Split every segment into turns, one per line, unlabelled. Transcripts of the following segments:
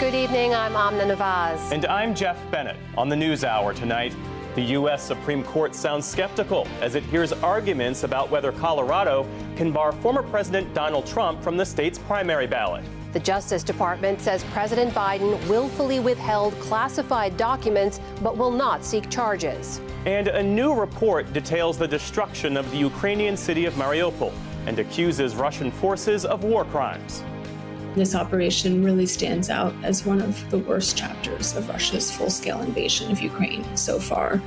Good evening. I'm Amna Nawaz.
And I'm Jeff Bennett. On the News Hour tonight, the U.S. Supreme Court sounds skeptical as it hears arguments about whether Colorado can bar former President Donald Trump from the state's primary ballot.
The Justice Department says President Biden willfully withheld classified documents but will not seek charges.
And a new report details the destruction of the Ukrainian city of Mariupol and accuses Russian forces of war crimes.
This operation really stands out as one of the worst chapters of Russia's full scale invasion of Ukraine so far.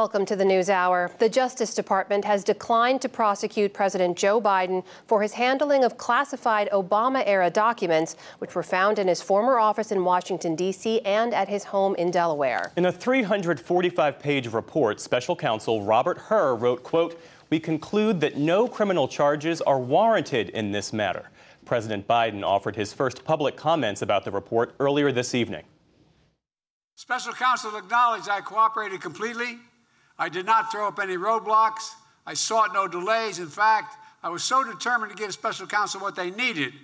Welcome to the News Hour. The Justice Department has declined to prosecute President Joe Biden for his handling of classified Obama era documents, which were found in his former office in Washington, D.C., and at his home in Delaware.
In a 345 page report, special counsel Robert Hur wrote, quote, We conclude that no criminal charges are warranted in this matter. President Biden offered his first public comments about the report earlier this evening.
Special counsel acknowledged I cooperated completely I did not throw up any roadblocks. I sought no delays. In fact, I was so determined to give special counsel what they needed,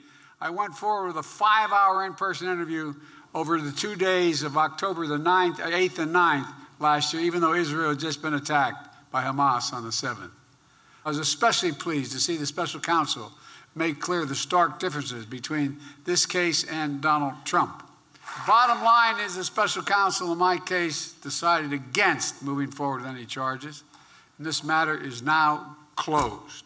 I went forward with a five hour in person interview over the two days of October the 9th, 8th uh, and 9th last year, even though Israel had just been attacked by Hamas on the 7th. I was especially pleased to see the special counsel make clear the stark differences between this case and Donald Trump. Bottom line is the special counsel in my case decided against moving forward with any charges, and this matter is now closed.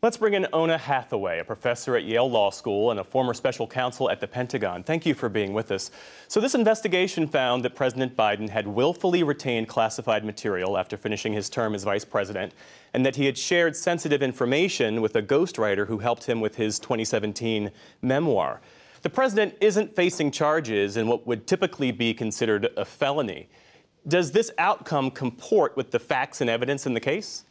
Let's bring in Oona Hathaway, a professor at Yale Law School and a former special counsel at the Pentagon. Thank you for being with us. So, this investigation found that President Biden had willfully retained classified material after finishing his term as vice president, and that he had shared sensitive information with a ghostwriter who helped him with his 2017 memoir. The president isn't facing charges in what would typically be considered a felony. Does this outcome comport with the facts and evidence in the case?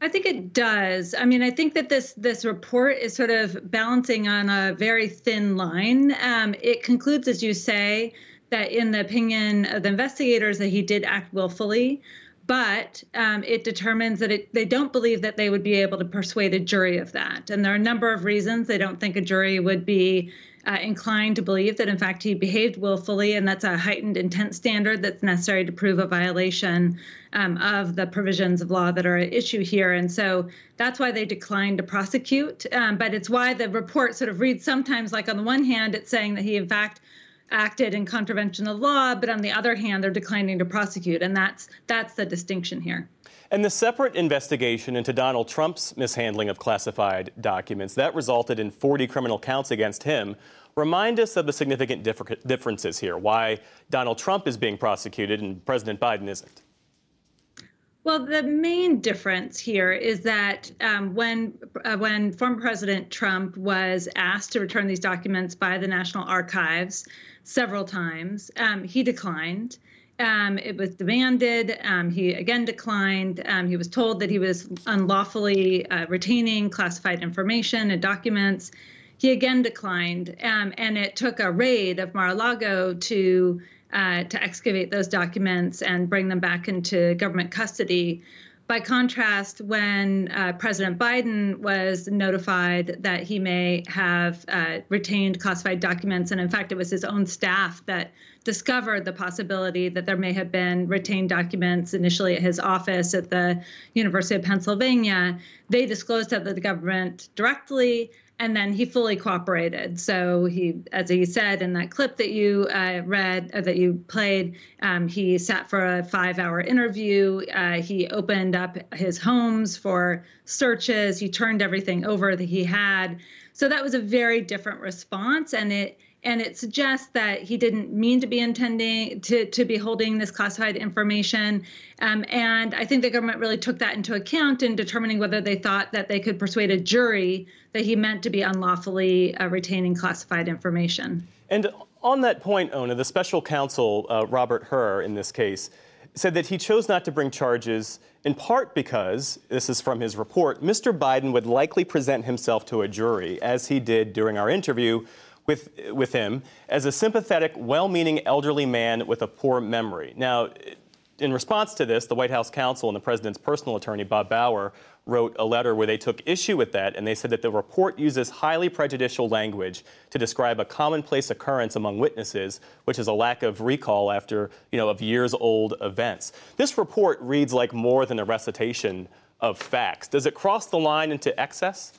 I think it does. I mean, I think that this this report is sort of balancing on a very thin line. Um, it concludes, as you say, that in the opinion of the investigators, that he did act willfully but um, it determines that it, they don't believe that they would be able to persuade a jury of that. And there are a number of reasons they don't think a jury would be uh, inclined to believe that, in fact, he behaved willfully, and that's a heightened intent standard that's necessary to prove a violation um, of the provisions of law that are at issue here. And so that's why they declined to prosecute. Um, but it's why the report sort of reads sometimes like, on the one hand, it's saying that he, in fact, acted in contravention of law, but on the other hand, they're declining to prosecute, and that's that's the distinction here.
And the separate investigation into Donald Trump's mishandling of classified documents that resulted in 40 criminal counts against him. Remind us of the significant differ- differences here. Why Donald Trump is being prosecuted and President Biden isn't.
Well, the main difference here is that um, when uh, when former President Trump was asked to return these documents by the National Archives, several times. Um, he declined. Um, it was demanded. Um, he again declined. Um, he was told that he was unlawfully uh, retaining classified information and documents. He again declined, um, and it took a raid of Mar-a-Lago to uh, to excavate those documents and bring them back into government custody. By contrast, when uh, President Biden was notified that he may have uh, retained classified documents, and in fact, it was his own staff that discovered the possibility that there may have been retained documents initially at his office at the University of Pennsylvania, they disclosed that to the government directly and then he fully cooperated. So he, as he said in that clip that you uh, read, uh, that you played, um, he sat for a five-hour interview. Uh, he opened up his homes for searches. He turned everything over that he had. So that was a very different response, and it and it suggests that he didn't mean to be intending to, to be holding this classified information. Um, and I think the government really took that into account in determining whether they thought that they could persuade a jury that he meant to be unlawfully uh, retaining classified information.
And on that point, Oona, the special counsel, uh, Robert Hur, in this case, said that he chose not to bring charges in part because, this is from his report, Mr. Biden would likely present himself to a jury, as he did during our interview, with, with him as a sympathetic, well meaning elderly man with a poor memory. Now, in response to this, the White House counsel and the president's personal attorney, Bob Bauer, wrote a letter where they took issue with that, and they said that the report uses highly prejudicial language to describe a commonplace occurrence among witnesses, which is a lack of recall after, you know, of years old events. This report reads like more than a recitation of facts. Does it cross the line into excess?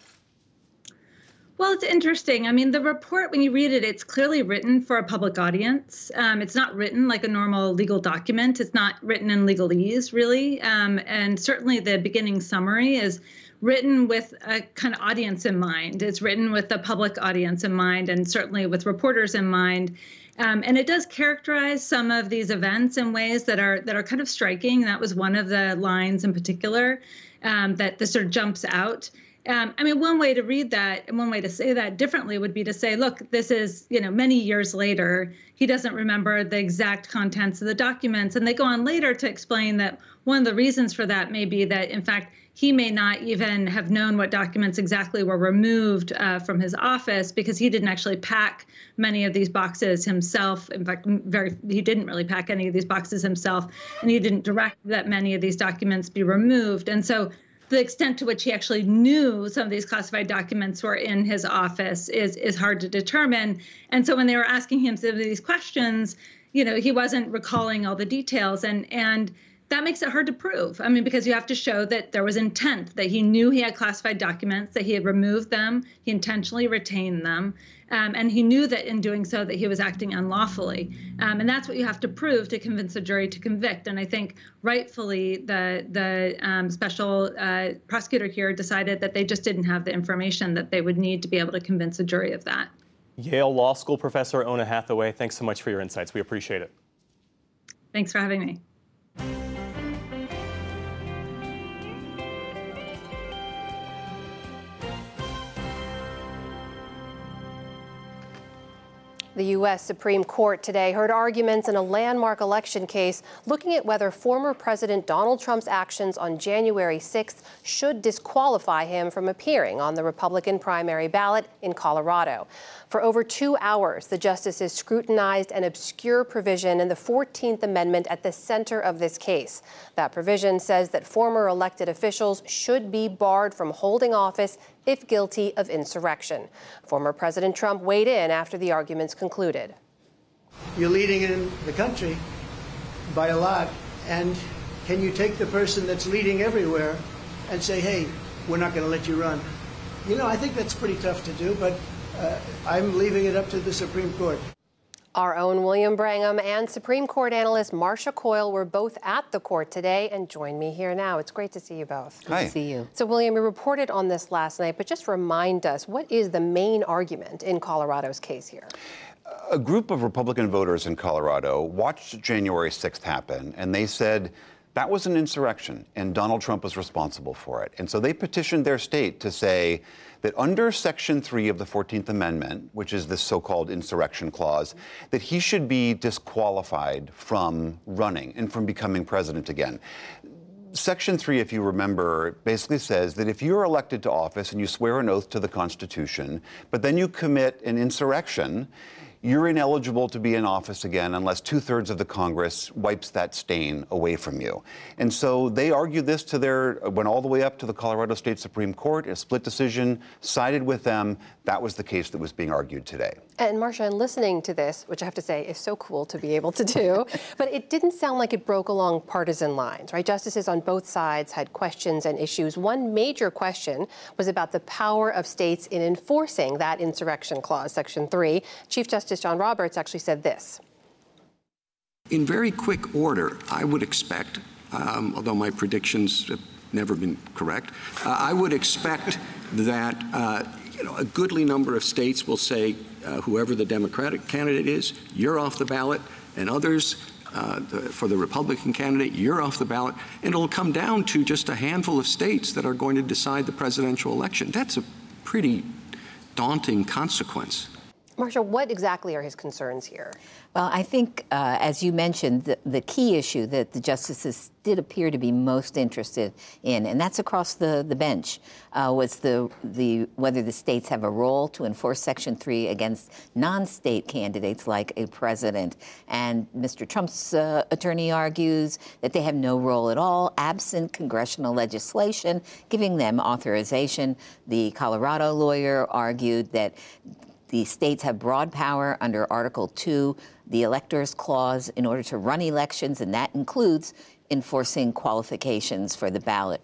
Well, it's interesting. I mean, the report, when you read it, it's clearly written for a public audience. Um, it's not written like a normal legal document. It's not written in legalese, really. Um, and certainly the beginning summary is written with a kind of audience in mind. It's written with the public audience in mind, and certainly with reporters in mind. Um, and it does characterize some of these events in ways that are that are kind of striking. That was one of the lines in particular um, that this sort of jumps out. Um, I mean, one way to read that and one way to say that differently would be to say, look, this is, you know, many years later. He doesn't remember the exact contents of the documents. And they go on later to explain that one of the reasons for that may be that, in fact, he may not even have known what documents exactly were removed uh, from his office because he didn't actually pack many of these boxes himself. In fact, very he didn't really pack any of these boxes himself, and he didn't direct that many of these documents be removed. And so the extent to which he actually knew some of these classified documents were in his office is is hard to determine. And so when they were asking him some of these questions, you know, he wasn't recalling all the details and and that makes it hard to prove. I mean, because you have to show that there was intent, that he knew he had classified documents, that he had removed them, he intentionally retained them, um, and he knew that in doing so that he was acting unlawfully. Um, and that's what you have to prove to convince a jury to convict. And I think rightfully the the um, special uh, prosecutor here decided that they just didn't have the information that they would need to be able to convince a jury of that.
Yale Law School professor Oona Hathaway, thanks so much for your insights. We appreciate it.
Thanks for having me.
The U.S. Supreme Court today heard arguments in a landmark election case looking at whether former President Donald Trump's actions on January 6th should disqualify him from appearing on the Republican primary ballot in Colorado. For over two hours, the justices scrutinized an obscure provision in the 14th Amendment at the center of this case. That provision says that former elected officials should be barred from holding office if guilty of insurrection. Former President Trump weighed in after the arguments concluded.
You're leading in the country by a lot, and can you take the person that's leading everywhere and say, hey, we're not going to let you run? You know, I think that's pretty tough to do, but uh, I'm leaving it up to the Supreme Court.
Our own William Brangham and Supreme Court analyst Marcia Coyle were both at the court today and join me here now. It's great to see you both.
Good
Hi.
to see you.
So, William, you reported on this last night, but just remind us what is the main argument in Colorado's case here?
A group of Republican voters in Colorado watched January 6th happen, and they said that was an insurrection, and Donald Trump was responsible for it. And so they petitioned their state to say that under Section 3 of the 14th Amendment, which is this so called insurrection clause, that he should be disqualified from running and from becoming president again. Section 3, if you remember, basically says that if you're elected to office and you swear an oath to the Constitution, but then you commit an insurrection, you're ineligible to be in office again unless two thirds of the Congress wipes that stain away from you. And so they argued this to their, went all the way up to the Colorado State Supreme Court, a split decision, sided with them. That was the case that was being argued today.
And Marcia, in listening to this, which I have to say is so cool to be able to do, but it didn't sound like it broke along partisan lines, right? Justices on both sides had questions and issues. One major question was about the power of states in enforcing that insurrection clause, Section 3. Chief Justice John Roberts actually said this.
In very quick order, I would expect, um, although my predictions have never been correct, uh, I would expect that uh, you know a goodly number of states will say, uh, whoever the Democratic candidate is, you're off the ballot, and others. Uh, the, for the Republican candidate, you're off the ballot, and it'll come down to just a handful of states that are going to decide the presidential election. That's a pretty daunting consequence.
Marcia, what exactly are his concerns here?
Well, I think, uh, as you mentioned, the, the, key issue that the justices did appear to be most interested in, and that's across the, the bench, uh, was the, the whether the states have a role to enforce Section 3 against non-state candidates like a president. And Mr. Trump's uh, attorney argues that they have no role at all, absent congressional legislation giving them authorization. The Colorado lawyer argued that the states have broad power under Article 2, the Electors Clause, in order to run elections, and that includes enforcing qualifications for the ballot.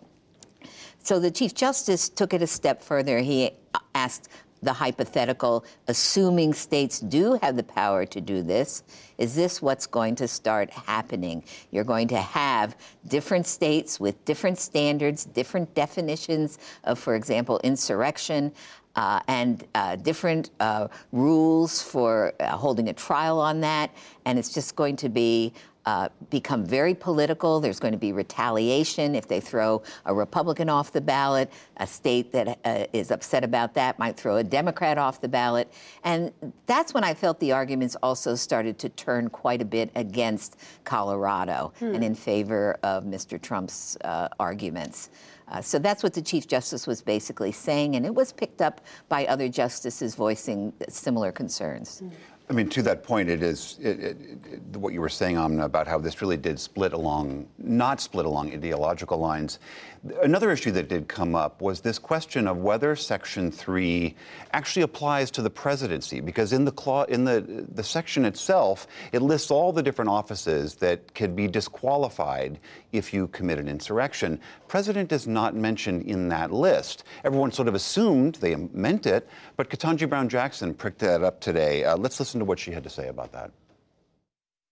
So the Chief Justice took it a step further. He asked the hypothetical, assuming states do have the power to do this, is this what's going to start happening? You're going to have different states with different standards, different definitions of, for example, insurrection, uh, and uh, different uh, rules for uh, holding a trial on that. And it's just going to be uh, become very political. There's going to be retaliation if they throw a Republican off the ballot. A state that uh, is upset about that might throw a Democrat off the ballot. And that's when I felt the arguments also started to turn quite a bit against Colorado hmm. and in favor of Mr. Trump's arguments. Uh, so that's what the Chief Justice was basically saying, and it was picked up by other justices voicing similar concerns.
I mean, to that point, it is it, it, it, what you were saying, Amna, about how this really did split along, not split along ideological lines. Another issue that did come up was this question of whether Section 3 actually applies to the presidency, because in the clause, in the, the section itself, it lists all the different offices that could be disqualified if you commit an insurrection. President is not mentioned in that list. Everyone sort of assumed they meant it, but Ketanji Brown Jackson pricked that up today. Uh, let's listen to what she had to say about that.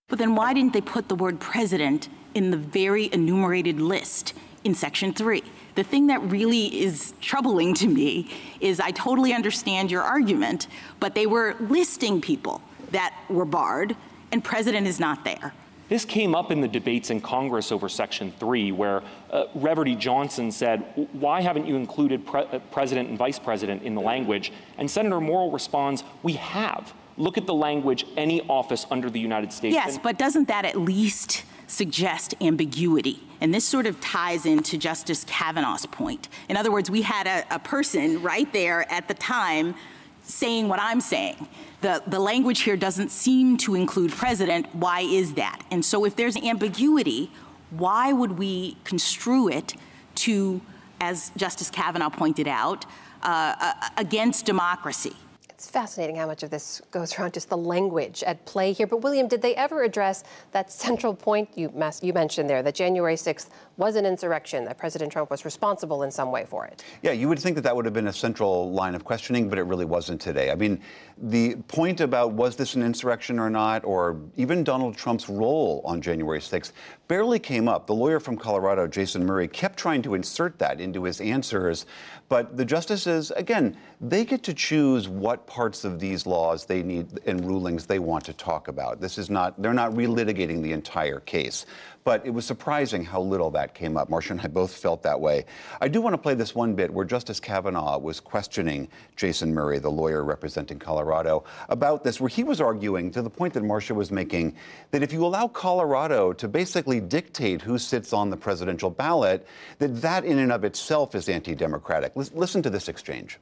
But then why didn't they put the word president in the very enumerated list? In Section 3. The thing that really is troubling to me is I totally understand your argument, but they were listing people that were barred, and President is not there.
This came up in the debates in Congress over Section 3, where uh, Reverdy Johnson said, Why haven't you included pre- uh, President and Vice President in the language? And Senator Morrill responds, We have. Look at the language, any office under the United States.
Yes, and- but doesn't that at least suggest ambiguity. And this sort of ties into Justice Kavanaugh's point. In other words, we had a, a person right there at the time saying what I'm saying. The, the language here doesn't seem to include president. Why is that? And so if there's ambiguity, why would we construe it to, as Justice Kavanaugh pointed out, uh, against democracy?
It's fascinating how much of this goes around just the language at play here. But William, did they ever address that central point you, you mentioned there, that January 6th was an insurrection, that President Trump was responsible in some way for it?
Yeah, you would think that that would have been a central line of questioning, but it really wasn't today. I mean, the point about was this an insurrection or not, or even Donald Trump's role on January 6th, barely came up. The lawyer from Colorado, Jason Murray, kept trying to insert that into his answers. But the justices, again, they get to choose what parts of these laws they need and rulings they want to talk about. This is not, they're not relitigating the entire case. But it was surprising how little that came up. Marcia and I both felt that way. I do want to play this one bit where Justice Kavanaugh was questioning Jason Murray, the lawyer representing Colorado, about this, where he was arguing to the point that Marcia was making that if you allow Colorado to basically dictate who sits on the presidential ballot, that that in and of itself is anti democratic. Listen to this exchange.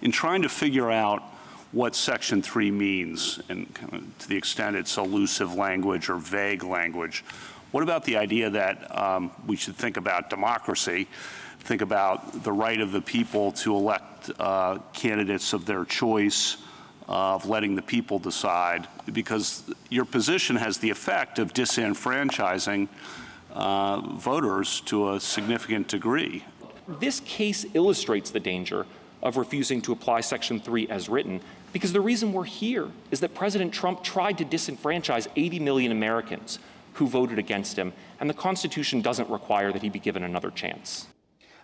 In trying to figure out what Section 3 means, and to the extent it's elusive language or vague language. What about the idea that um, we should think about democracy, think about the right of the people to elect uh, candidates of their choice, uh, of letting the people decide, because your position has the effect of disenfranchising uh, voters to a significant degree.
This case illustrates the danger of refusing to apply Section 3 as written because the reason we're here is that President Trump tried to disenfranchise 80 million Americans who voted against him, and the Constitution doesn't require that he be given another chance.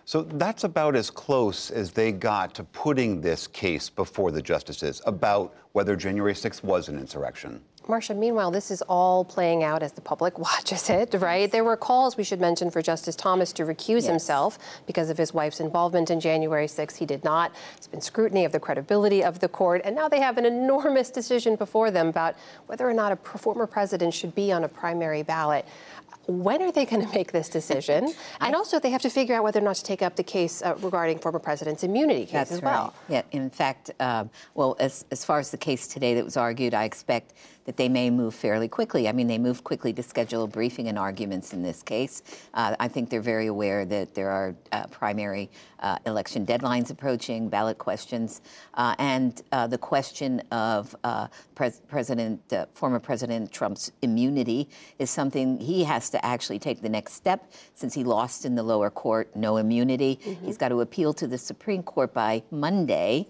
So that's about as close as they got to putting this case before the justices about whether January 6th was an insurrection.
Marcia, meanwhile, this is all playing out as the public watches it, right? There were calls, we should mention, for Justice Thomas to recuse yes. himself because of his wife's involvement in January 6th. He did not. There's been scrutiny of the credibility of the court, and now they have an enormous decision before them about whether or not a former president should be on a primary ballot when are they going to make this decision? and also, they have to figure out whether or not to take up the case uh, regarding former president's immunity case
That's
as well.
Right. Yeah, in fact, um, well, as, as far as the case today that was argued, I expect that they may move fairly quickly. I mean, they moved quickly to schedule a briefing and arguments in this case. Uh, I think they're very aware that there are uh, primary uh, election deadlines approaching, ballot questions, uh, and uh, the question of uh, pres- President, former President Trump's immunity is something he has to actually take the next step since he lost in the lower court, no immunity. Mm-hmm. He's got to appeal to the Supreme Court by Monday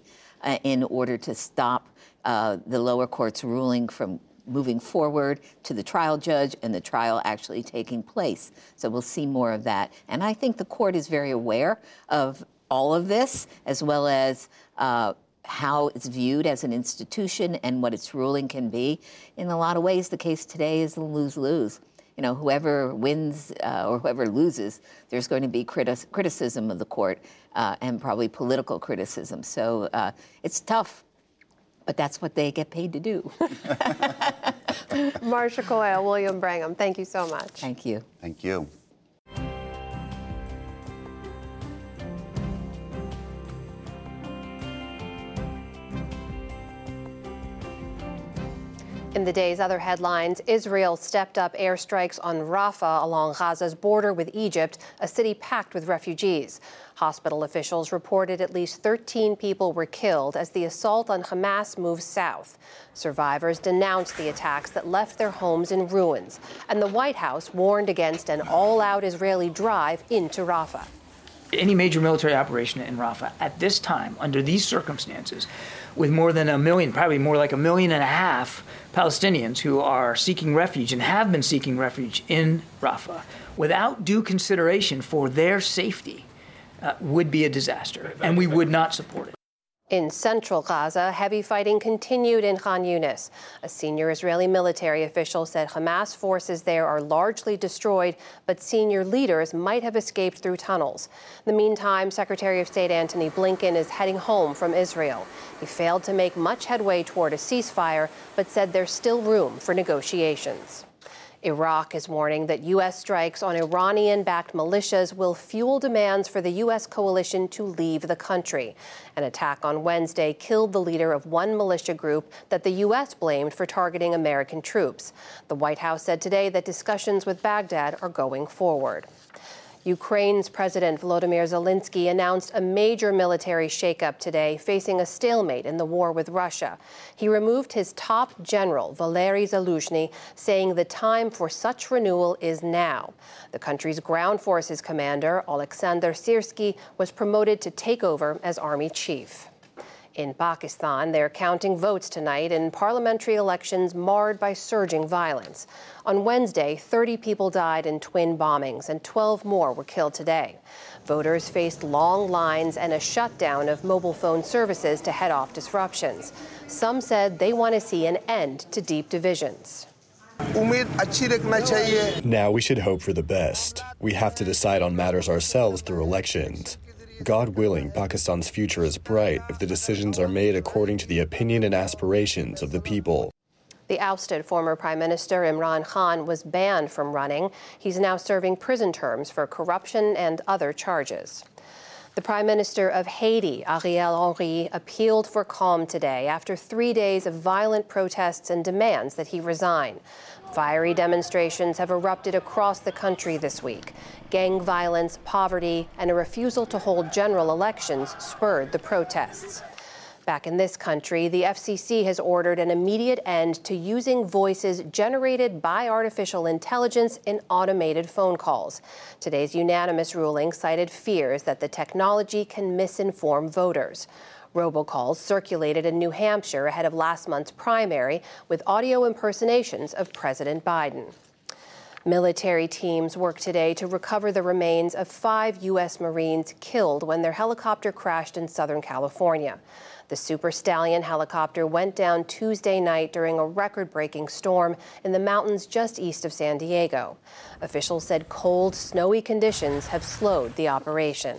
in order to stop the lower court's ruling from moving forward to the trial judge and the trial actually taking place. So we'll see more of that. And I think the court is very aware of all of this, as well as uh, how it's viewed as an institution and what its ruling can be. In a lot of ways, the case today is a lose lose. You know, whoever wins uh, or whoever loses, there's going to be criti- criticism of the court uh, and probably political criticism. So uh, it's tough but that's what they get paid to do.
Marcia Coyle, William Brangham, thank you so much.
Thank you.
Thank you.
In the day's other headlines, Israel stepped up airstrikes on Rafah along Gaza's border with Egypt, a city packed with refugees. Hospital officials reported at least 13 people were killed as the assault on Hamas moved south. Survivors denounced the attacks that left their homes in ruins, and the White House warned against an all out Israeli drive into Rafah.
Any major military operation in Rafah at this time, under these circumstances, with more than a million, probably more like a million and a half Palestinians who are seeking refuge and have been seeking refuge in Rafah without due consideration for their safety uh, would be a disaster, and we would not support it.
In central Gaza, heavy fighting continued in Khan Yunis. A senior Israeli military official said Hamas forces there are largely destroyed, but senior leaders might have escaped through tunnels. In the meantime, Secretary of State Antony Blinken is heading home from Israel. He failed to make much headway toward a ceasefire, but said there's still room for negotiations. Iraq is warning that U.S. strikes on Iranian backed militias will fuel demands for the U.S. coalition to leave the country. An attack on Wednesday killed the leader of one militia group that the U.S. blamed for targeting American troops. The White House said today that discussions with Baghdad are going forward. Ukraine's President Volodymyr Zelensky announced a major military shakeup today, facing a stalemate in the war with Russia. He removed his top general, Valery Zaluzhny, saying the time for such renewal is now. The country's ground forces commander, Alexander Syrsky, was promoted to take over as army chief. In Pakistan, they're counting votes tonight in parliamentary elections marred by surging violence. On Wednesday, 30 people died in twin bombings, and 12 more were killed today. Voters faced long lines and a shutdown of mobile phone services to head off disruptions. Some said they want to see an end to deep divisions.
Now we should hope for the best. We have to decide on matters ourselves through elections. God willing, Pakistan's future is bright if the decisions are made according to the opinion and aspirations of the people.
The ousted former Prime Minister Imran Khan was banned from running. He's now serving prison terms for corruption and other charges. The Prime Minister of Haiti, Ariel Henry, appealed for calm today after three days of violent protests and demands that he resign. Fiery demonstrations have erupted across the country this week. Gang violence, poverty, and a refusal to hold general elections spurred the protests. Back in this country, the FCC has ordered an immediate end to using voices generated by artificial intelligence in automated phone calls. Today's unanimous ruling cited fears that the technology can misinform voters. Robocalls circulated in New Hampshire ahead of last month's primary with audio impersonations of President Biden. Military teams work today to recover the remains of five U.S. Marines killed when their helicopter crashed in Southern California. The Super Stallion helicopter went down Tuesday night during a record breaking storm in the mountains just east of San Diego. Officials said cold, snowy conditions have slowed the operation.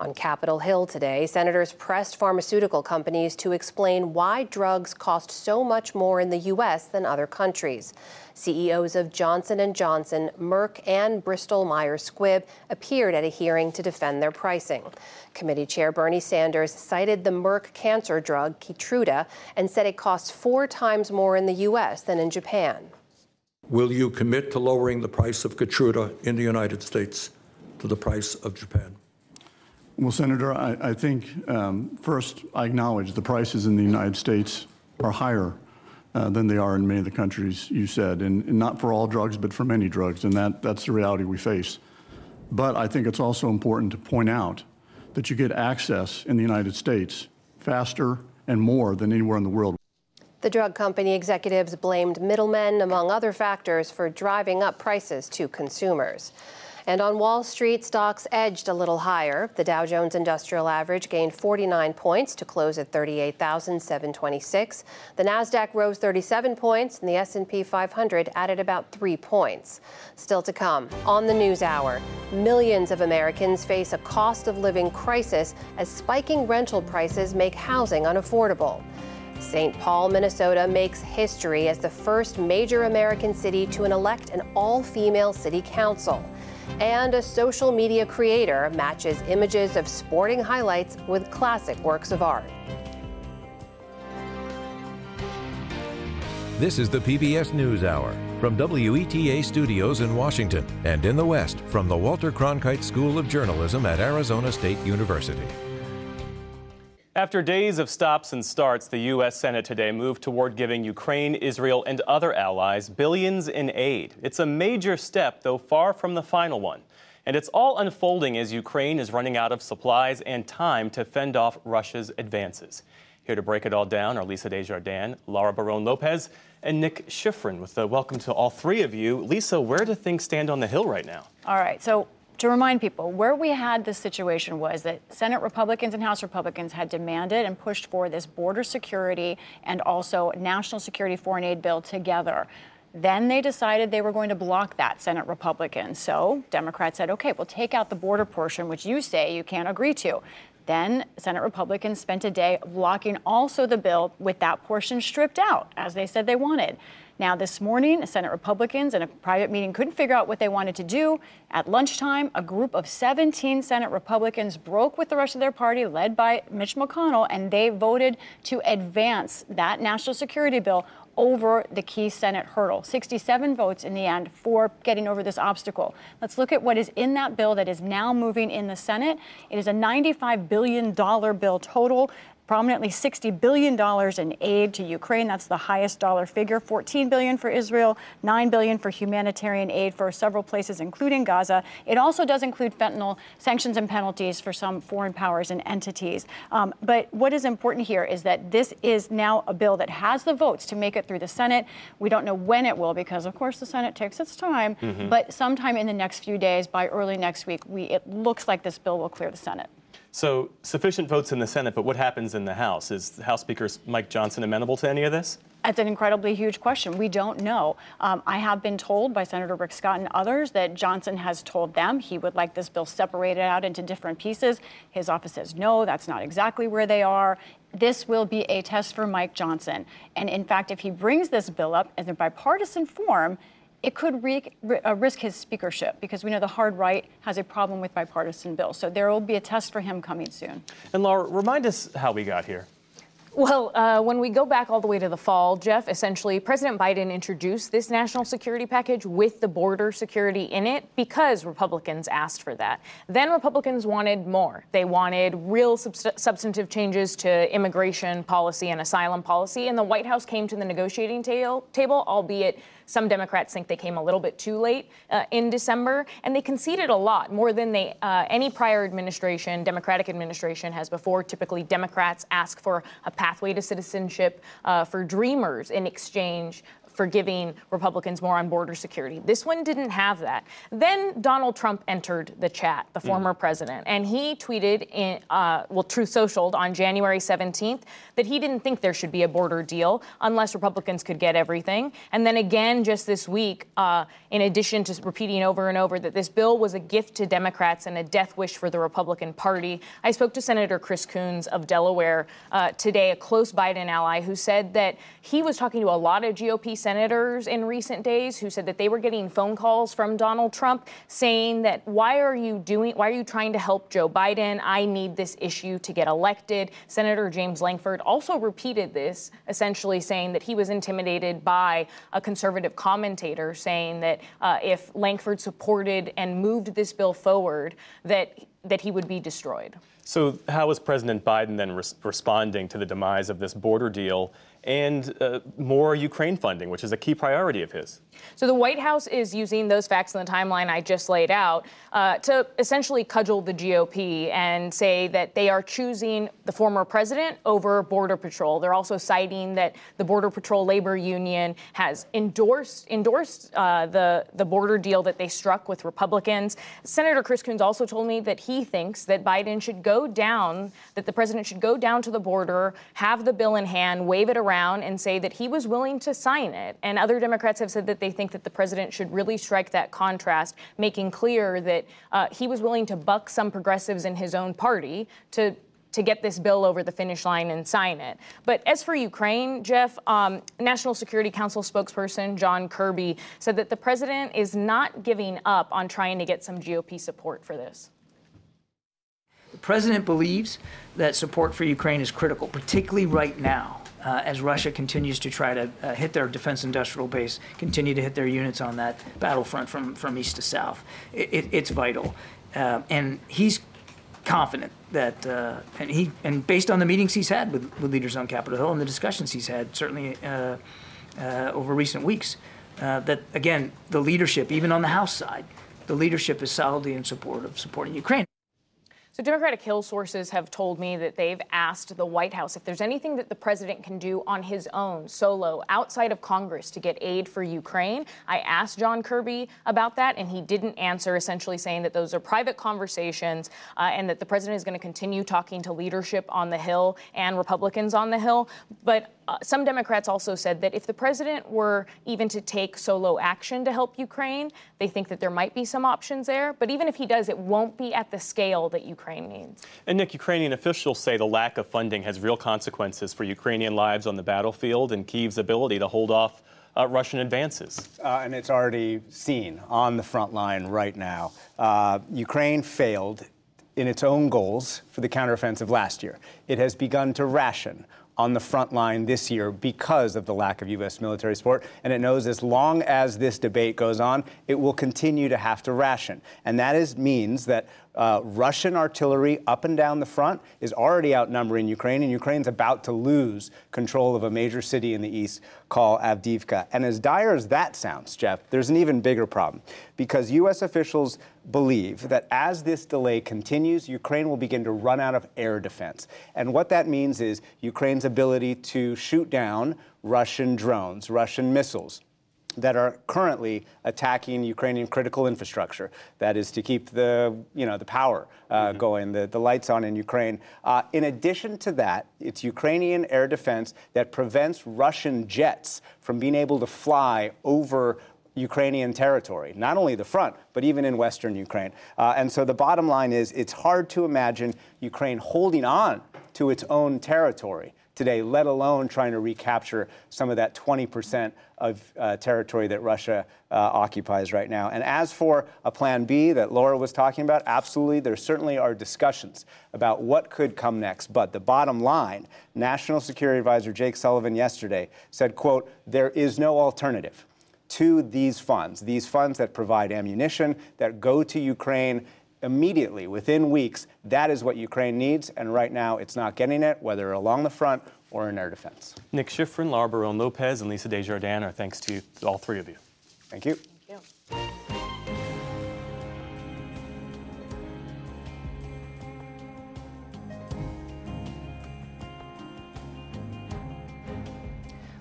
On Capitol Hill today, senators pressed pharmaceutical companies to explain why drugs cost so much more in the U.S. than other countries. CEOs of Johnson & Johnson, Merck, and Bristol Myers Squibb appeared at a hearing to defend their pricing. Committee Chair Bernie Sanders cited the Merck cancer drug Keytruda and said it costs four times more in the U.S. than in Japan.
Will you commit to lowering the price of Keytruda in the United States to the price of Japan?
Well, Senator, I, I think um, first I acknowledge the prices in the United States are higher uh, than they are in many of the countries you said, and, and, not for all drugs, but for many drugs, and that, that's the reality we face. But I think it's also important to point out that you get access in the United States faster and more than anywhere in the world.
The drug company executives blamed middlemen, among other factors, for driving up prices to consumers. And on Wall Street, stocks edged a little higher. The Dow Jones Industrial Average gained 49 points to close at 38,726. The Nasdaq rose 37 points, and the S&P 500 added about 3 points. Still to come on the News Hour, millions of Americans face a cost of living crisis as spiking rental prices make housing unaffordable. St. Paul, Minnesota makes history as the first major American city to elect an all female city council. And a social media creator matches images of sporting highlights with classic works of art.
This is the PBS NewsHour from WETA Studios in Washington and in the West from the Walter Cronkite School of Journalism at Arizona State University.
After days of stops and starts, the U.S. Senate today moved toward giving Ukraine, Israel, and other allies billions in aid. It's a major step, though far from the final one. And it's all unfolding as Ukraine is running out of supplies and time to fend off Russia's advances. Here to break it all down are Lisa Desjardins, Laura Barrón-López, and Nick Schifrin. With the welcome to all three of you. Lisa, where do things stand on the Hill right now?
All right. So to remind people, where we had this situation was that Senate Republicans and House Republicans had demanded and pushed for this border security and also national security foreign aid bill together. Then they decided they were going to block that, Senate Republicans. So Democrats said, okay, we'll take out the border portion, which you say you can't agree to. Then Senate Republicans spent a day blocking also the bill with that portion stripped out, as they said they wanted. Now, this morning, Senate Republicans in a private meeting couldn't figure out what they wanted to do. At lunchtime, a group of 17 Senate Republicans broke with the rest of their party, led by Mitch McConnell, and they voted to advance that national security bill over the key Senate hurdle. 67 votes in the end for getting over this obstacle. Let's look at what is in that bill that is now moving in the Senate. It is a $95 billion bill total prominently $60 billion in aid to Ukraine. That's the highest dollar figure. $14 billion for Israel, 9 billion for humanitarian aid for several places, including Gaza. It also does include fentanyl sanctions and penalties for some foreign powers and entities. Um, but what is important here is that this is now a bill that has the votes to make it through the Senate. We don't know when it will because, of course, the Senate takes its time. Mm-hmm. But sometime in the next few days, by early next week, we, it looks like this bill will clear the Senate.
So, sufficient votes in the Senate, but what happens in the House? Is House Speaker Mike Johnson amenable to any of this?
That's an incredibly huge question. We don't know. Um, I have been told by Senator Rick Scott and others that Johnson has told them he would like this bill separated out into different pieces. His office says no, that's not exactly where they are. This will be a test for Mike Johnson. And in fact, if he brings this bill up in a bipartisan form, it could re- uh, risk his speakership because we know the hard right has a problem with bipartisan bills. So there will be a test for him coming soon.
And Laura, remind us how we got here.
Well, uh, when we go back all the way to the fall, Jeff, essentially, President Biden introduced this national security package with the border security in it because Republicans asked for that. Then Republicans wanted more. They wanted real subst- substantive changes to immigration policy and asylum policy, and the White House came to the negotiating ta- table, albeit some Democrats think they came a little bit too late uh, in December, and they conceded a lot, more than they uh, any prior administration, Democratic administration, has before. Typically, Democrats ask for a pathway to citizenship uh, for Dreamers in exchange for giving Republicans more on border security. This one didn't have that. Then Donald Trump entered the chat, the former mm. president, and he tweeted in, uh, well, Truth Socialed on January 17th that he didn't think there should be a border deal unless Republicans could get everything. And then again, just this week, uh, in addition to repeating over and over that this bill was a gift to Democrats and a death wish for the Republican Party, I spoke to Senator Chris Coons of Delaware uh, today, a close Biden ally, who said that he was talking to a lot of GOP senators in recent days who said that they were getting phone calls from Donald Trump saying that why are you doing why are you trying to help Joe Biden? I need this issue to get elected. Senator James Lankford also repeated this, essentially saying that he was intimidated by a conservative commentator saying that uh, if Lankford supported and moved this bill forward, that that he would be destroyed.
So, how is President Biden then res- responding to the demise of this border deal and uh, more Ukraine funding, which is a key priority of his?
So the White House is using those facts in the timeline I just laid out uh, to essentially cudgel the GOP and say that they are choosing the former president over Border Patrol. They're also citing that the Border Patrol labor union has endorsed endorsed uh, the the border deal that they struck with Republicans. Senator Chris Coons also told me that he thinks that Biden should go down, that the president should go down to the border, have the bill in hand, wave it around, and say that he was willing to sign it. And other Democrats have said that they think that the president should really strike that contrast, making clear that uh, he was willing to buck some progressives in his own party to to get this bill over the finish line and sign it. But as for Ukraine, Jeff, um, National Security Council spokesperson John Kirby said that the president is not giving up on trying to get some GOP support for this.
The president believes that support for Ukraine is critical, particularly right now uh, as Russia continues to try to uh, hit their defense industrial base, continue to hit their units on that battlefront from, from east to south. It, it, it's vital. Uh, and he's confident that, uh, and, he, and based on the meetings he's had with, with leaders on Capitol Hill and the discussions he's had, certainly uh, uh, over recent weeks, that again, the leadership, even on the House side, the leadership is solidly in support of supporting Ukraine.
So, Democratic Hill sources have told me that they've asked the White House if there's anything that the president can do on his own, solo, outside of Congress, to get aid for Ukraine. I asked John Kirby about that, and he didn't answer, essentially saying that those are private conversations uh, and that the president is going to continue talking to leadership on the Hill and Republicans on the Hill. But uh, some Democrats also said that if the president were even to take solo action to help Ukraine, they think that there might be some options there. But even if he does, it won't be at the scale that Ukraine needs.
And Nick, Ukrainian officials say the lack of funding has real consequences for Ukrainian lives on the battlefield and Kyiv's ability to hold off uh, Russian advances.
Uh, and it's already seen on the front line right now. Uh, Ukraine failed in its own goals for the counteroffensive last year. It has begun to ration on the front line this year because of the lack of U.S. military support. And it knows as long as this debate goes on, it will continue to have to ration. And that is, means that uh, Russian artillery up and down the front is already outnumbering Ukraine, and Ukraine's about to lose control of a major city in the east called Avdiivka. And as dire as that sounds, Jeff, there's an even bigger problem because U.S. officials believe that as this delay continues, Ukraine will begin to run out of air defense. And what that means is Ukraine's ability to shoot down Russian drones, Russian missiles, that are currently attacking Ukrainian critical infrastructure. That is to keep the, you know, the power uh, mm-hmm. going, the, the lights on in Ukraine. Uh, in addition to that, it's Ukrainian air defense that prevents Russian jets from being able to fly over Ukrainian territory, not only the front, but even in western Ukraine. Uh, and so the bottom line is it's hard to imagine Ukraine holding on to its own territory today, let alone trying to recapture some of that 20% of uh, territory that Russia uh, occupies right now. And as for a plan B that Laura was talking about, absolutely, there certainly are discussions about what could come next. But the bottom line, National Security Advisor Jake Sullivan yesterday said, quote, there is no alternative to these funds, these funds that provide ammunition, that go to Ukraine immediately, within weeks, that is what Ukraine needs. And right now, it's not getting it, whether along the front or in air defense.
Nick Schifrin, Laura Barrón-López, and Lisa Desjardins, our thanks to all three of you.
Thank you.
Thank you.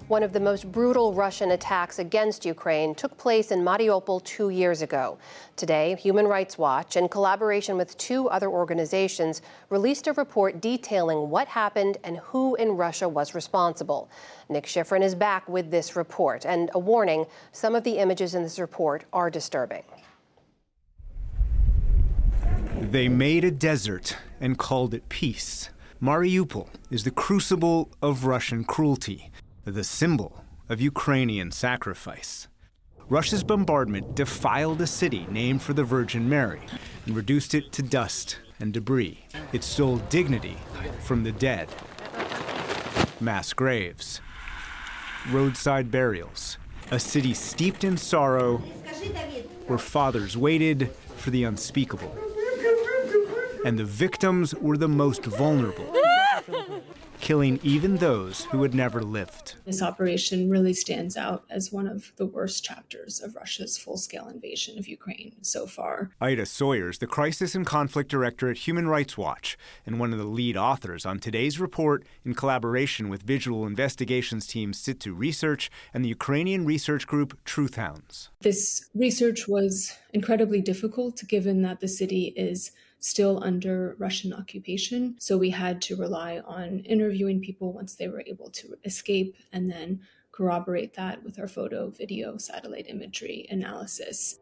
One of the most brutal Russian attacks against Ukraine took place in Mariupol two years ago. Today, Human Rights Watch, in collaboration with two other organizations, released a report detailing what happened and who in Russia was responsible. Nick Schifrin is back with this report, and a warning some of the images in this report are disturbing.
They made a desert and called it peace. Mariupol is the crucible of Russian cruelty the symbol of Ukrainian sacrifice. Russia's bombardment defiled a city named for the Virgin Mary and reduced it to dust and debris. It stole dignity from the dead. Mass graves, roadside burials, a city steeped in sorrow where fathers waited for the unspeakable. And the victims were the most vulnerable killing even those who had never lived.
This operation really stands out as one of the worst chapters of Russia's full scale invasion of Ukraine so far.
Ida Sawyers, the Crisis and Conflict Director at Human Rights Watch, and one of the lead authors on today's report in collaboration with visual investigations team SITU Research and the Ukrainian research group Truthhounds.
This research was incredibly difficult given that the city is still under Russian occupation. So we had to rely on interviewing people once they were able to escape and then corroborate that with our photo, video, satellite imagery analysis.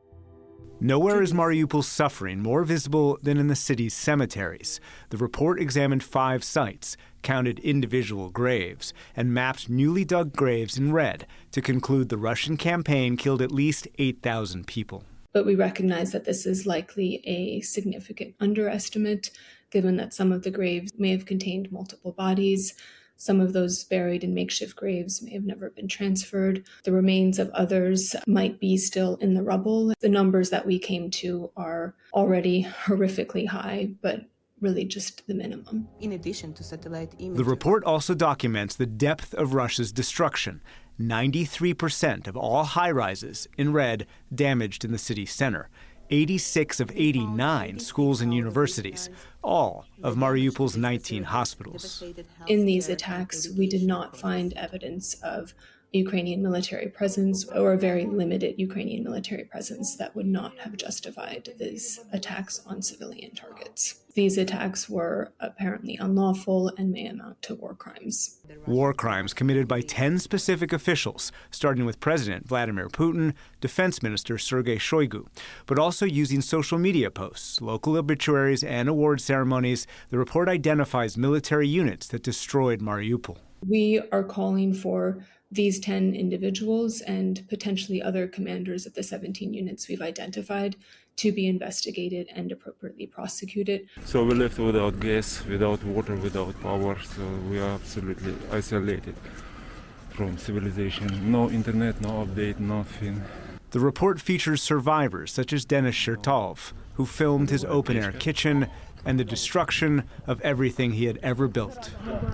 Nowhere is Mariupol's suffering more visible than in the city's cemeteries. The report examined five sites, counted individual graves, and mapped newly dug graves in red to conclude the Russian campaign killed at least 8,000 people
but we recognize that this is likely a significant underestimate, given that some of the graves may have contained multiple bodies. Some of those buried in makeshift graves may have never been transferred. The remains of others might be still in the rubble. The numbers that we came to are already horrifically high, but really just the minimum.
In addition to satellite images.
The report also documents the depth of Russia's destruction 93% of all high rises, in red, damaged in the city center. 86 of 89 schools and universities, all of Mariupol's 19 hospitals.
In these attacks, we did not find evidence of Ukrainian military presence or a very limited Ukrainian military presence that would not have justified these attacks on civilian targets. These attacks were apparently unlawful and may amount to war crimes.
War crimes committed by 10 specific officials, starting with President Vladimir Putin, Defense Minister Sergei Shoigu, but also using social media posts, local obituaries, and award ceremonies. The report identifies military units that destroyed Mariupol.
We are calling for these 10 individuals and potentially other commanders of the 17 units we've identified to be investigated and appropriately prosecuted.
So we're left without gas, without water, without power, so we are absolutely isolated from civilization. No internet, no update, nothing.
The report features survivors such as Denis Shertov, who filmed his open air kitchen and the destruction of everything he had ever built.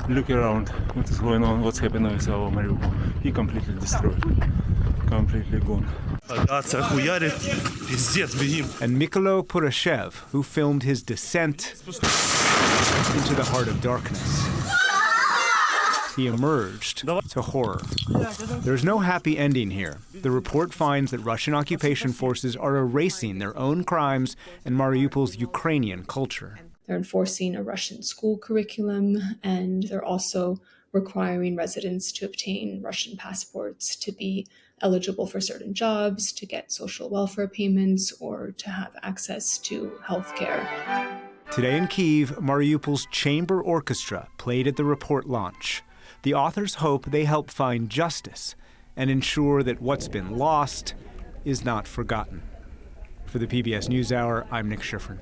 Look around. What is going on? What's happening with our Mariupol? He completely destroyed. Completely gone.
And Mykola Purashev, who filmed his descent into the heart of darkness. He emerged to horror. There's no happy ending here. The report finds that Russian occupation forces are erasing their own crimes and Mariupol's Ukrainian culture.
They're enforcing a Russian school curriculum, and they're also requiring residents to obtain Russian passports to be eligible for certain jobs, to get social welfare payments, or to have access to health care.
Today in Kiev, Mariupol's chamber orchestra played at the report launch. The authors hope they help find justice and ensure that what's been lost is not forgotten. For the PBS NewsHour, I'm Nick Schifrin.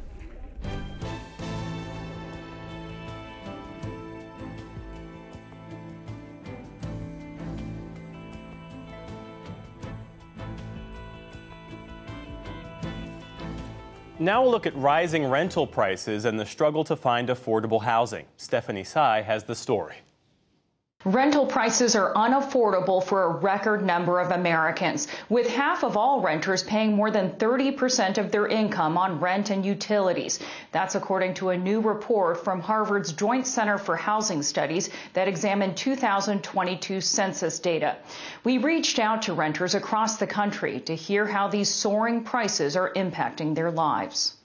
Now we'll look at rising rental prices and the struggle to find affordable housing. Stephanie Sy has the story.
Rental prices are unaffordable for a record number of Americans, with half of all renters paying more than 30% of their income on rent and utilities. That's according to a new report from Harvard's Joint Center for Housing Studies that examined 2022 census data. We reached out to renters across the country to hear how these soaring prices are impacting their lives.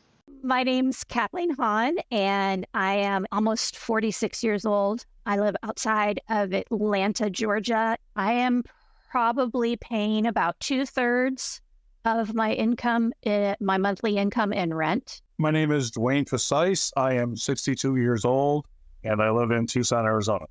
My name's Kathleen Hahn, and I am almost 46 years old. I live outside of Atlanta, Georgia. I am probably paying about two thirds of my income, uh, my monthly income in rent.
My name is Dwayne Fasais. I am 62 years old and I live in Tucson, Arizona.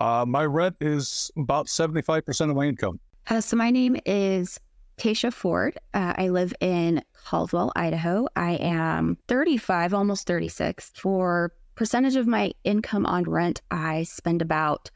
Uh, my rent is about 75% of my income.
Uh, so, my name is Tasha Ford. Uh, I live in Caldwell, Idaho. I am 35, almost 36. For percentage of my income on rent, I spend about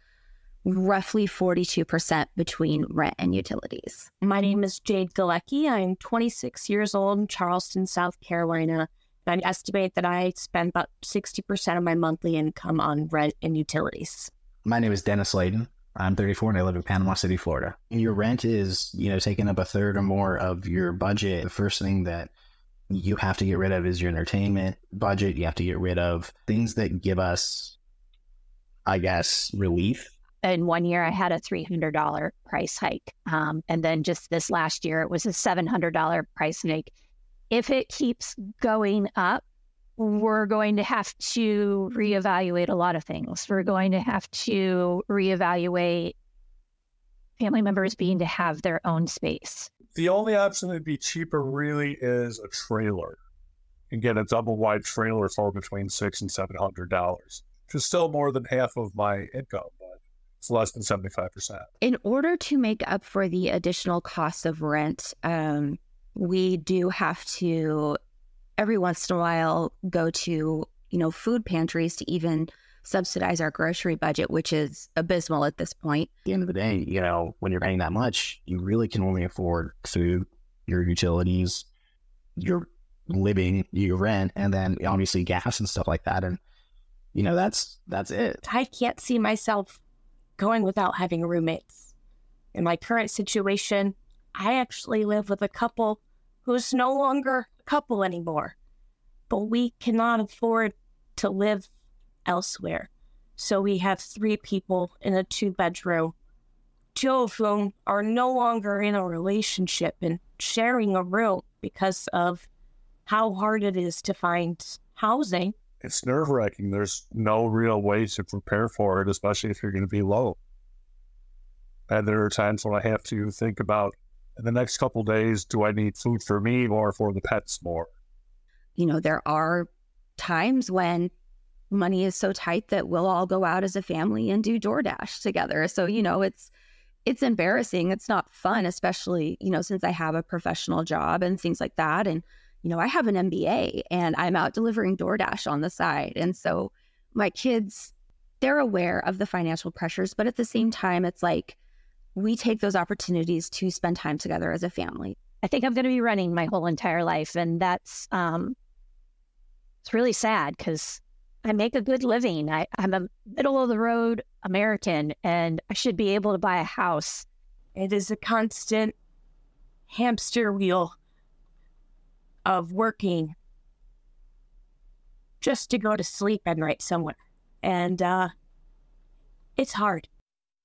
roughly 42% between rent and utilities.
My name is Jade Galecki. I'm 26 years old in Charleston, South Carolina. I estimate that I spend about 60% of my monthly income on rent and utilities.
My name is Dennis Layden. I'm 34 and I live in Panama City, Florida. Your rent is, you know, taking up a third or more of your budget. The first thing that you have to get rid of is your entertainment budget. You have to get rid of things that give us, I guess, relief.
In one year, I had a $300 price hike. Um, and then just this last year, it was a $700 price hike. If it keeps going up, we're going to have to reevaluate a lot of things. We're going to have to reevaluate family members being to have their own space
the only option that'd be cheaper really is a trailer. And get a double wide trailer for between six and seven hundred dollars, which is still more than half of my income, but it's less than seventy five percent.
In order to make up for the additional cost of rent, um, we do have to every once in a while go to you know food pantries to even subsidize our grocery budget, which is abysmal at this point.
At the end of the day, you know, when you're paying that much, you really can only afford food, your utilities, your living, your rent, and then obviously gas and stuff like that. And you know, that's that's it.
I can't see myself going without having roommates. In my current situation, I actually live with a couple who's no longer a couple anymore. But we cannot afford to live elsewhere. So we have three people in a two bedroom, two of whom are no longer in a relationship and sharing a room because of how hard it is to find housing.
It's nerve wracking. There's no real way to prepare for it, especially if you're going to be low. And there are times when I have to think about in the next couple days, do I need food for me or for the pets more?
You know, there are times when money is so tight that we'll all go out as a family and do DoorDash together. So, you know, it's it's embarrassing. It's not fun, especially, you know, since I have a professional job and things like that. And, you know, I have an MBA and I'm out delivering DoorDash on the side. And so my kids, they're aware of the financial pressures, but at the same time, it's like we take those opportunities to spend time together as a family.
I think I'm going to be running my whole entire life. And that's, um, it's really sad because I make a good living. I, I'm a middle of the road American and I should be able to buy a house.
It is a constant hamster wheel of working just to go to sleep at night somewhere. And uh, it's hard.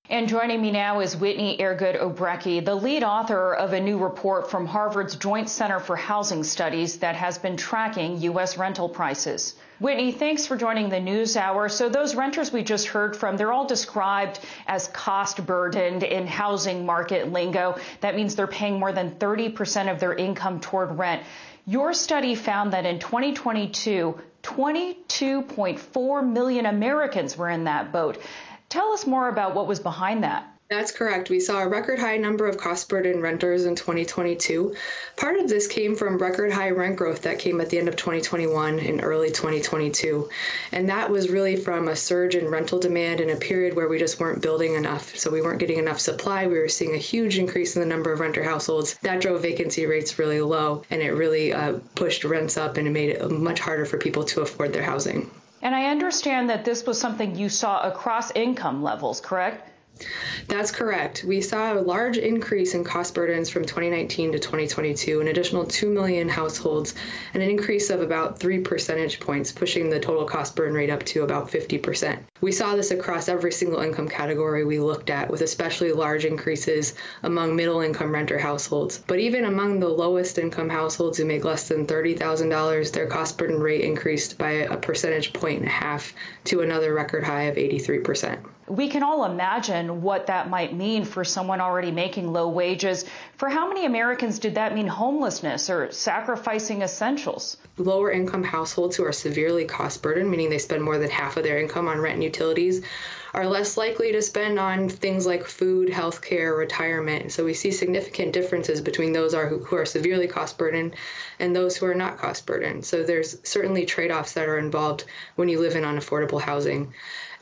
And joining me now is Whitney Airgood Obrycki, the lead author of a new report from Harvard's Joint Center for Housing Studies that has been tracking U.S. rental prices. Whitney, thanks for joining the News Hour. So those renters we just heard from, they're all described as cost burdened in housing market lingo. That means they're paying more than 30% of their income toward rent. Your study found that in 2022, 22.4 million Americans were in that boat. Tell us more about what was behind that.
That's correct. We saw a record high number of cost burden renters in 2022. Part of this came from record high rent growth that came at the end of 2021 and early 2022. And that was really from a surge in rental demand in a period where we just weren't building enough. So we weren't getting enough supply. We were seeing a huge increase in the number of renter households. That drove vacancy rates really low and it really uh, pushed rents up and it made it much harder for people to afford their housing.
And I understand that this was something you saw across income levels, correct?
That's correct. We saw a large increase in cost burdens from 2019 to 2022, an additional 2 million households, and an increase of about 3 percentage points, pushing the total cost burden rate up to about 50%. We saw this across every single income category we looked at, with especially large increases among middle income renter households. But even among the lowest income households who make less than $30,000, their cost burden rate increased by a percentage point and a half to another record high of 83%.
We can all imagine what that might mean for someone already making low wages. For how many Americans did that mean homelessness or sacrificing essentials?
Lower income households who are severely cost burdened, meaning they spend more than half of their income on rent and utilities, are less likely to spend on things like food, healthcare, retirement. So we see significant differences between those are, who are severely cost burdened and those who are not cost burdened. So there's certainly trade offs that are involved when you live in unaffordable housing.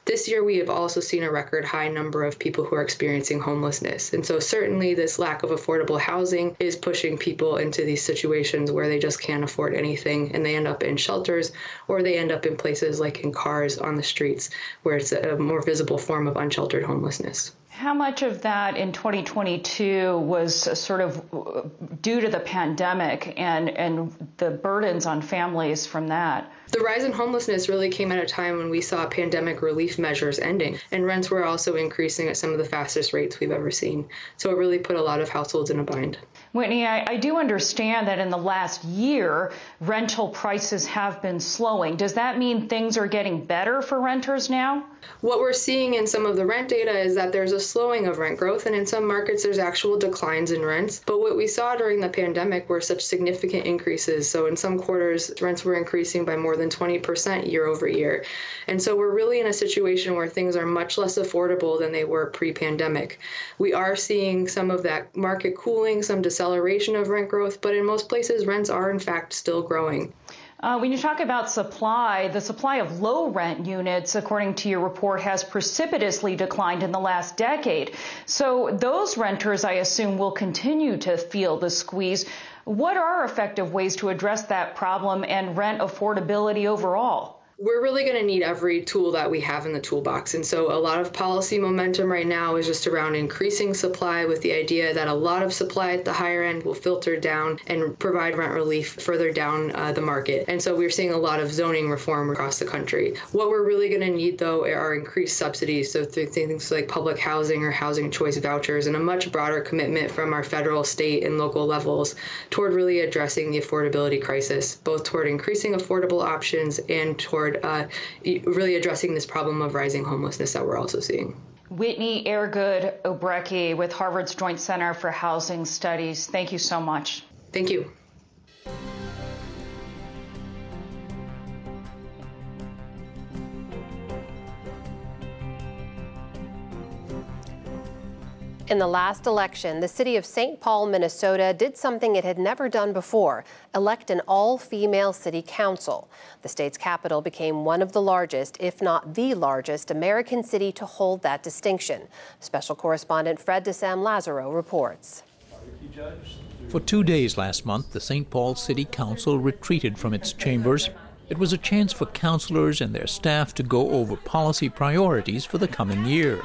This year, we have also seen a record high number of people who are experiencing homelessness. And so, certainly, this lack of affordable housing is pushing people into these situations where they just can't afford anything and they end up in shelters or they end up in places like in cars on the streets where it's a more visible form of unsheltered homelessness.
How much of that in 2022 was sort of due to the pandemic and, and the burdens on families from that?
The rise in homelessness really came at a time when we saw pandemic relief measures ending, and rents were also increasing at some of the fastest rates we've ever seen. So it really put a lot of households in a bind.
Whitney, I, I, do understand that in the last year, rental prices have been slowing. Does that mean things are getting better for renters now?
What we're seeing in some of the rent data is that there's a slowing of rent growth, and in some markets, there's actual declines in rents. But what we saw during the pandemic were such significant increases. So in some quarters, rents were increasing by more than 20% year over year. And so we're really in a situation where things are much less affordable than they were pre pandemic. We are seeing some of that market cooling, some deceleration deceleration of rent growth, but in most places, rents are in fact still growing.
Uh, when you talk about supply, the supply of low rent units, according to your report, has precipitously declined in the last decade. So those renters, I assume, will continue to feel the squeeze. What are effective ways to address that problem and rent affordability overall?
We're really going to need every tool that we have in the toolbox. And so a lot of policy momentum right now is just around increasing supply with the idea that a lot of supply at the higher end will filter down and provide rent relief further down uh, the market. And so we're seeing a lot of zoning reform across the country. What we're really going to need, though, are increased subsidies. So through things like public housing or housing choice vouchers and a much broader commitment from our federal, state, and local levels toward really addressing the affordability crisis, both toward increasing affordable options and toward uh, really addressing this problem of rising homelessness that we're also seeing.
Whitney Airgood Obrycki with Harvard's Joint Center for Housing Studies. Thank you so much.
Thank you.
In the last election, the city of St. Paul, Minnesota did something it had never done before elect an all female city council. The state's capital became one of the largest, if not the largest, American city to hold that distinction. Special correspondent Fred de Sam Lazaro reports.
For two days last month, the St. Paul City Council retreated from its chambers. It was a chance for councilors and their staff to go over policy priorities for the coming year.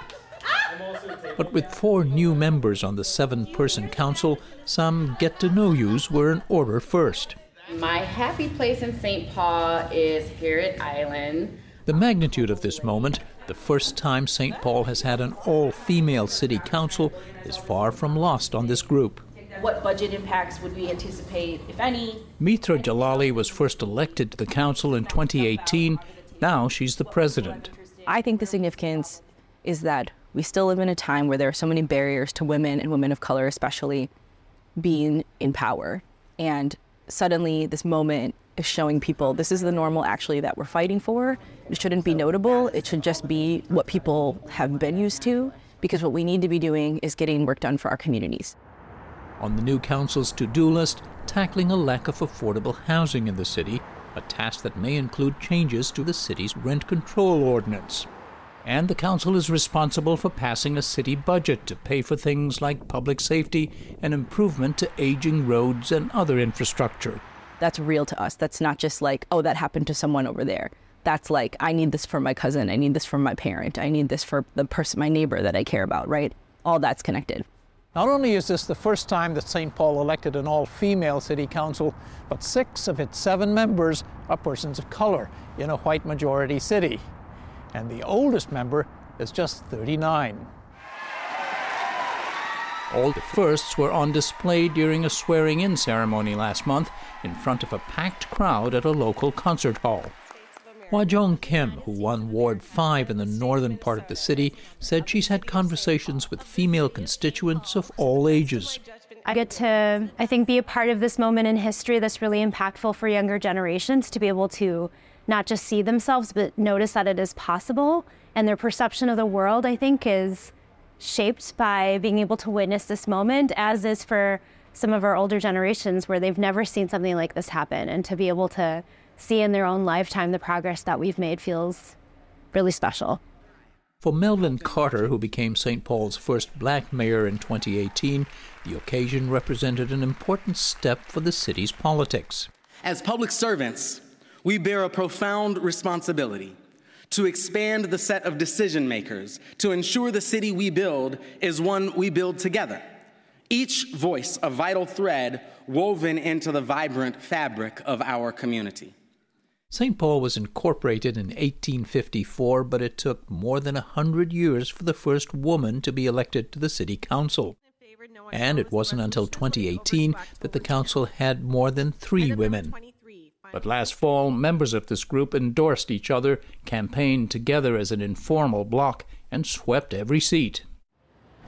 But with four new members on the seven person council, some get to know yous were in order first.
My happy place in St. Paul is Harriet Island.
The magnitude of this moment, the first time St. Paul has had an all female city council, is far from lost on this group.
What budget impacts would we anticipate, if any?
Mitra Jalali was first elected to the council in 2018. Now she's the president.
I think the significance is that we still live in a time where there are so many barriers to women and women of color, especially being in power. And suddenly, this moment is showing people this is the normal actually that we're fighting for. It shouldn't be notable, it should just be what people have been used to, because what we need to be doing is getting work done for our communities.
On the new council's to do list, tackling a lack of affordable housing in the city, a task that may include changes to the city's rent control ordinance and the council is responsible for passing a city budget to pay for things like public safety and improvement to aging roads and other infrastructure.
That's real to us. That's not just like, oh, that happened to someone over there. that's like I need this for my cousin, I need this for my parent, I need this for the person, my neighbor that I care about, right? All that's connected.
Not only is this the first time that St. Paul elected an all female city council, but six of its seven members are persons of color in a white majority city. And the oldest member is just 39. All the firsts were on display during a swearing in ceremony last month in front of a packed crowd at a local concert hall. Hwa Kim, who won Ward 5 in the northern part of the city, said she's had conversations with female constituents of all ages.
I get to, I think, be a part of this moment in history that's really impactful for younger generations to be able to not just see themselves, but notice that it is possible. And their perception of the world, I think, is shaped by being able to witness this moment, as is for some of our older generations where they've never seen something like this happen. And to be able to see in their own lifetime the progress that we've made feels really special.
For Melvin Carter, who became St. Paul's first black mayor in 2018, the occasion represented an important step for the city's politics.
As public servants, we bear a profound responsibility to expand the set of decision makers to ensure the city we build is one we build together. Each voice a vital thread woven into the vibrant fabric of our community.
St. Paul was incorporated in 1854, but it took more than a hundred years for the first woman to be elected to the city council. And it wasn't until 2018 that the council had more than three women. But last fall, members of this group endorsed each other, campaigned together as an informal bloc, and swept every seat.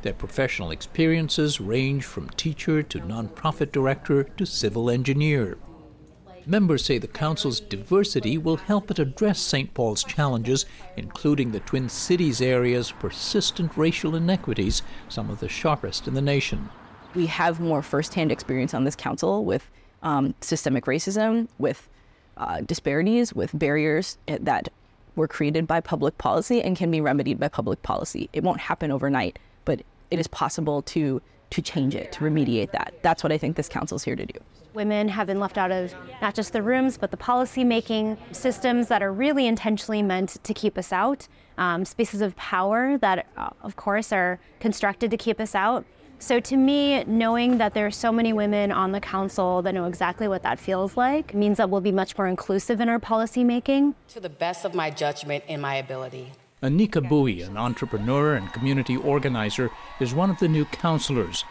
Their professional experiences range from teacher to nonprofit director to civil engineer. Members say the Council's diversity will help it address St. Paul's challenges, including the Twin Cities area's persistent racial inequities, some of the sharpest in the nation.
We have more firsthand experience on this council with um, systemic racism, with uh, disparities, with barriers that were created by public policy and can be remedied by public policy. It won't happen overnight, but it is possible to to change it, to remediate that. That's what I think this council is here to do.
Women have been left out of not just the rooms, but the policy making systems that are really intentionally meant to keep us out, um, spaces of power that, uh, of course, are constructed to keep us out. So, to me, knowing that there are so many women on the council that know exactly what that feels like means that we'll be much more inclusive in our policymaking.
To the best of my judgment and my ability.
Anika Bowie, an entrepreneur and community organizer, is one of the new councillors.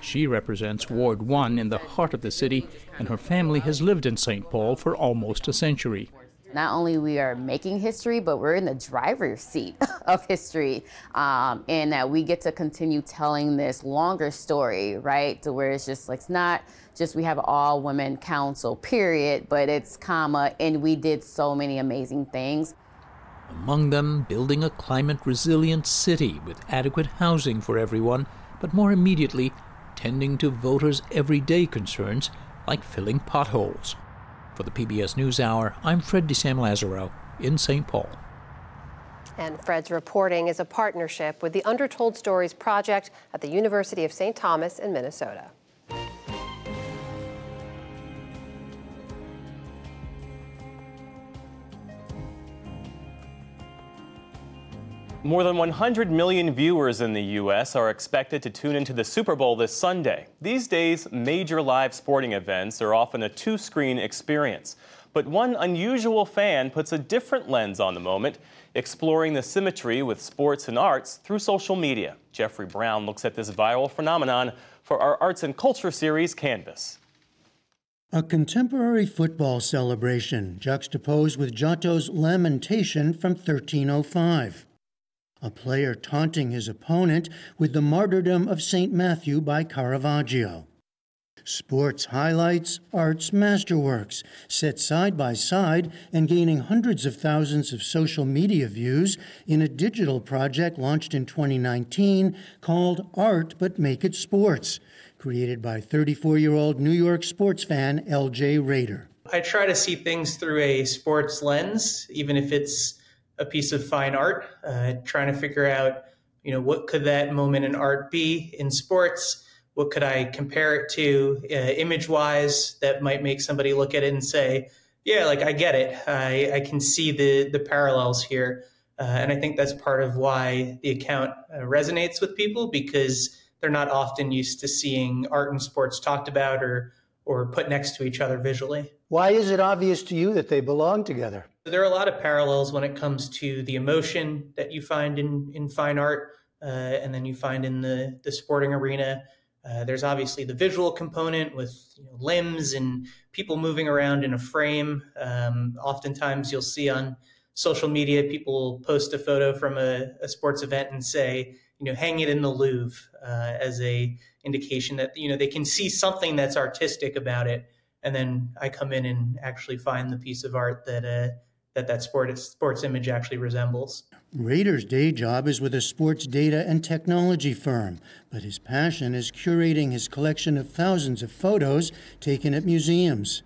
She represents Ward 1 in the heart of the city, and her family has lived in St. Paul for almost a century.
Not only we are making history, but we're in the driver's seat of history, um, and that we get to continue telling this longer story, right? To where it's just like it's not just we have all women council, period, but it's comma, and we did so many amazing things.
Among them, building a climate resilient city with adequate housing for everyone, but more immediately, tending to voters' everyday concerns like filling potholes. For the PBS NewsHour, I'm Fred de Sam Lazaro in St. Paul.
And Fred's reporting is a partnership with the Undertold Stories Project at the University of St. Thomas in Minnesota.
More than 100 million viewers in the U.S. are expected to tune into the Super Bowl this Sunday. These days, major live sporting events are often a two screen experience. But one unusual fan puts a different lens on the moment, exploring the symmetry with sports and arts through social media. Jeffrey Brown looks at this viral phenomenon for our arts and culture series, Canvas.
A contemporary football celebration juxtaposed with Giotto's Lamentation from 1305 a player taunting his opponent with the martyrdom of St. Matthew by Caravaggio. Sports highlights, arts masterworks, set side by side and gaining hundreds of thousands of social media views in a digital project launched in 2019 called Art But Make It Sports, created by 34 year old New York sports fan LJ Rader.
I try to see things through a sports lens, even if it's a piece of fine art, uh, trying to figure out, you know, what could that moment in art be in sports? What could I compare it to uh, image wise that might make somebody look at it and say, Yeah, like I get it. I, I can see the the parallels here, uh, and I think that's part of why the account uh, resonates with people because they're not often used to seeing art and sports talked about or or put next to each other visually.
Why is it obvious to you that they belong together?
There are a lot of parallels when it comes to the emotion that you find in in fine art, uh, and then you find in the the sporting arena. Uh, there's obviously the visual component with you know, limbs and people moving around in a frame. Um, oftentimes, you'll see on social media people post a photo from a, a, sports event and say, you know, hang it in the Louvre uh, as a indication that you know they can see something that's artistic about it. And then I come in and actually find the piece of art that uh, that that sport sports image actually resembles.
Rader's day job is with a sports data and technology firm, but his passion is curating his collection of thousands of photos taken at museums.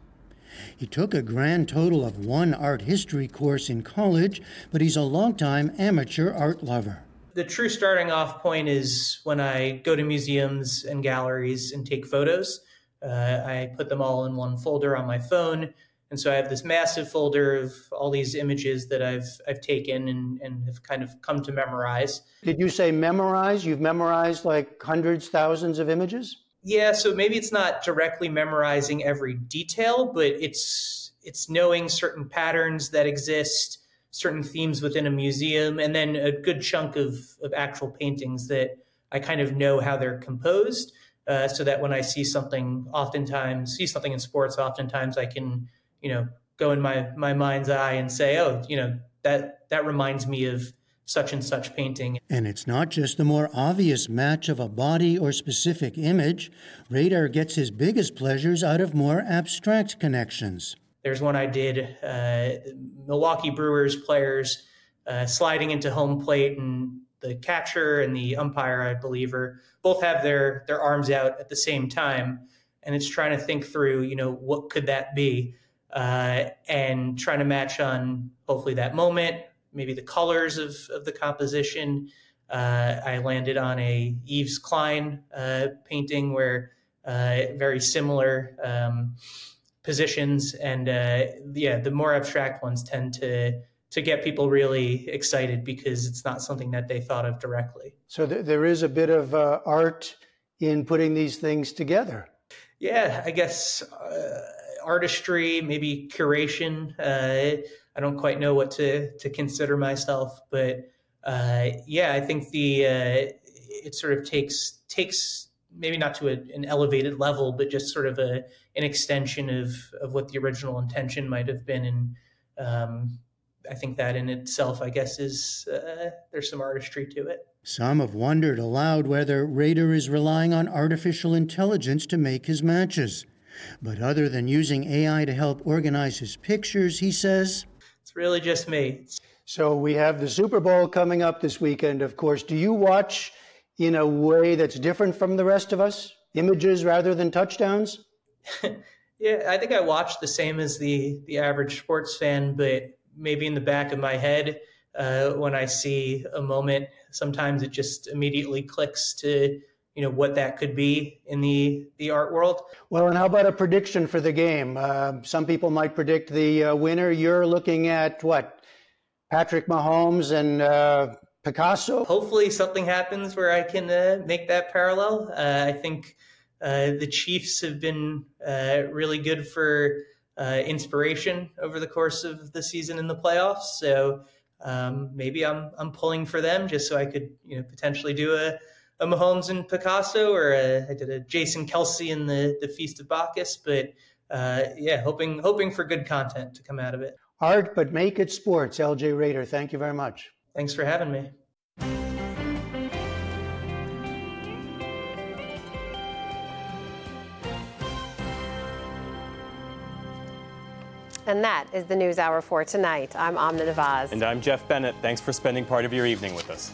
He took a grand total of one art history course in college, but he's a longtime amateur art lover.
The true starting off point is when I go to museums and galleries and take photos. Uh, I put them all in one folder on my phone and so I have this massive folder of all these images that I've I've taken and, and have kind of come to memorize.
Did you say memorize? You've memorized like hundreds, thousands of images?
Yeah, so maybe it's not directly memorizing every detail, but it's it's knowing certain patterns that exist, certain themes within a museum, and then a good chunk of, of actual paintings that I kind of know how they're composed. Uh, so that when I see something, oftentimes see something in sports, oftentimes I can you know, go in my my mind's eye and say, oh, you know, that that reminds me of such and such painting.
And it's not just the more obvious match of a body or specific image. Rader gets his biggest pleasures out of more abstract connections.
There's one I did uh, Milwaukee Brewers players uh, sliding into home plate, and the catcher and the umpire, I believe, are both have their their arms out at the same time, and it's trying to think through, you know, what could that be? Uh, and trying to match on hopefully that moment, maybe the colors of, of the composition. Uh, I landed on a Yves Klein uh, painting where uh, very similar um, positions, and uh, yeah, the more abstract ones tend to to get people really excited because it's not something that they thought of directly.
So th- there is a bit of uh, art in putting these things together.
Yeah, I guess artistry, maybe curation. Uh, I don't quite know what to to consider myself, but uh, yeah, I think the uh, it sort of takes takes maybe not to a, an elevated level, but just sort of a an extension of of what the original intention might have been, and um, I think that in itself, I guess, is uh, there's some artistry to it.
Some have wondered aloud whether Rader is relying on artificial intelligence to make his matches. But other than using AI to help organize his pictures, he says,
It's really just me.
So we have the Super Bowl coming up this weekend, of course. Do you watch in a way that's different from the rest of us? Images rather than touchdowns?
yeah, I think I watch the same as the, the average sports fan, but maybe in the back of my head, uh, when I see a moment, sometimes it just immediately clicks to you know what that could be in the the art world.
Well, and how about a prediction for the game? Uh, some people might predict the uh, winner. You're looking at what? Patrick Mahomes and uh, Picasso.
Hopefully, something happens where I can uh, make that parallel. Uh, I think uh, the Chiefs have been really good for inspiration over the course of the season in the playoffs. So um, maybe I'm I'm pulling for them just so I could you know potentially do a a Mahomes and Picasso, or a, I did a Jason Kelce in the the Feast of Bacchus. But uh, yeah, hoping hoping for good content to come out of it.
Art, but make it sports. LJ Rader, thank you very much.
Thanks for having me.
And that is the News Hour for tonight. I'm Amna Nawaz.
And I'm Geoff Bennett. Thanks for spending part of your evening with us.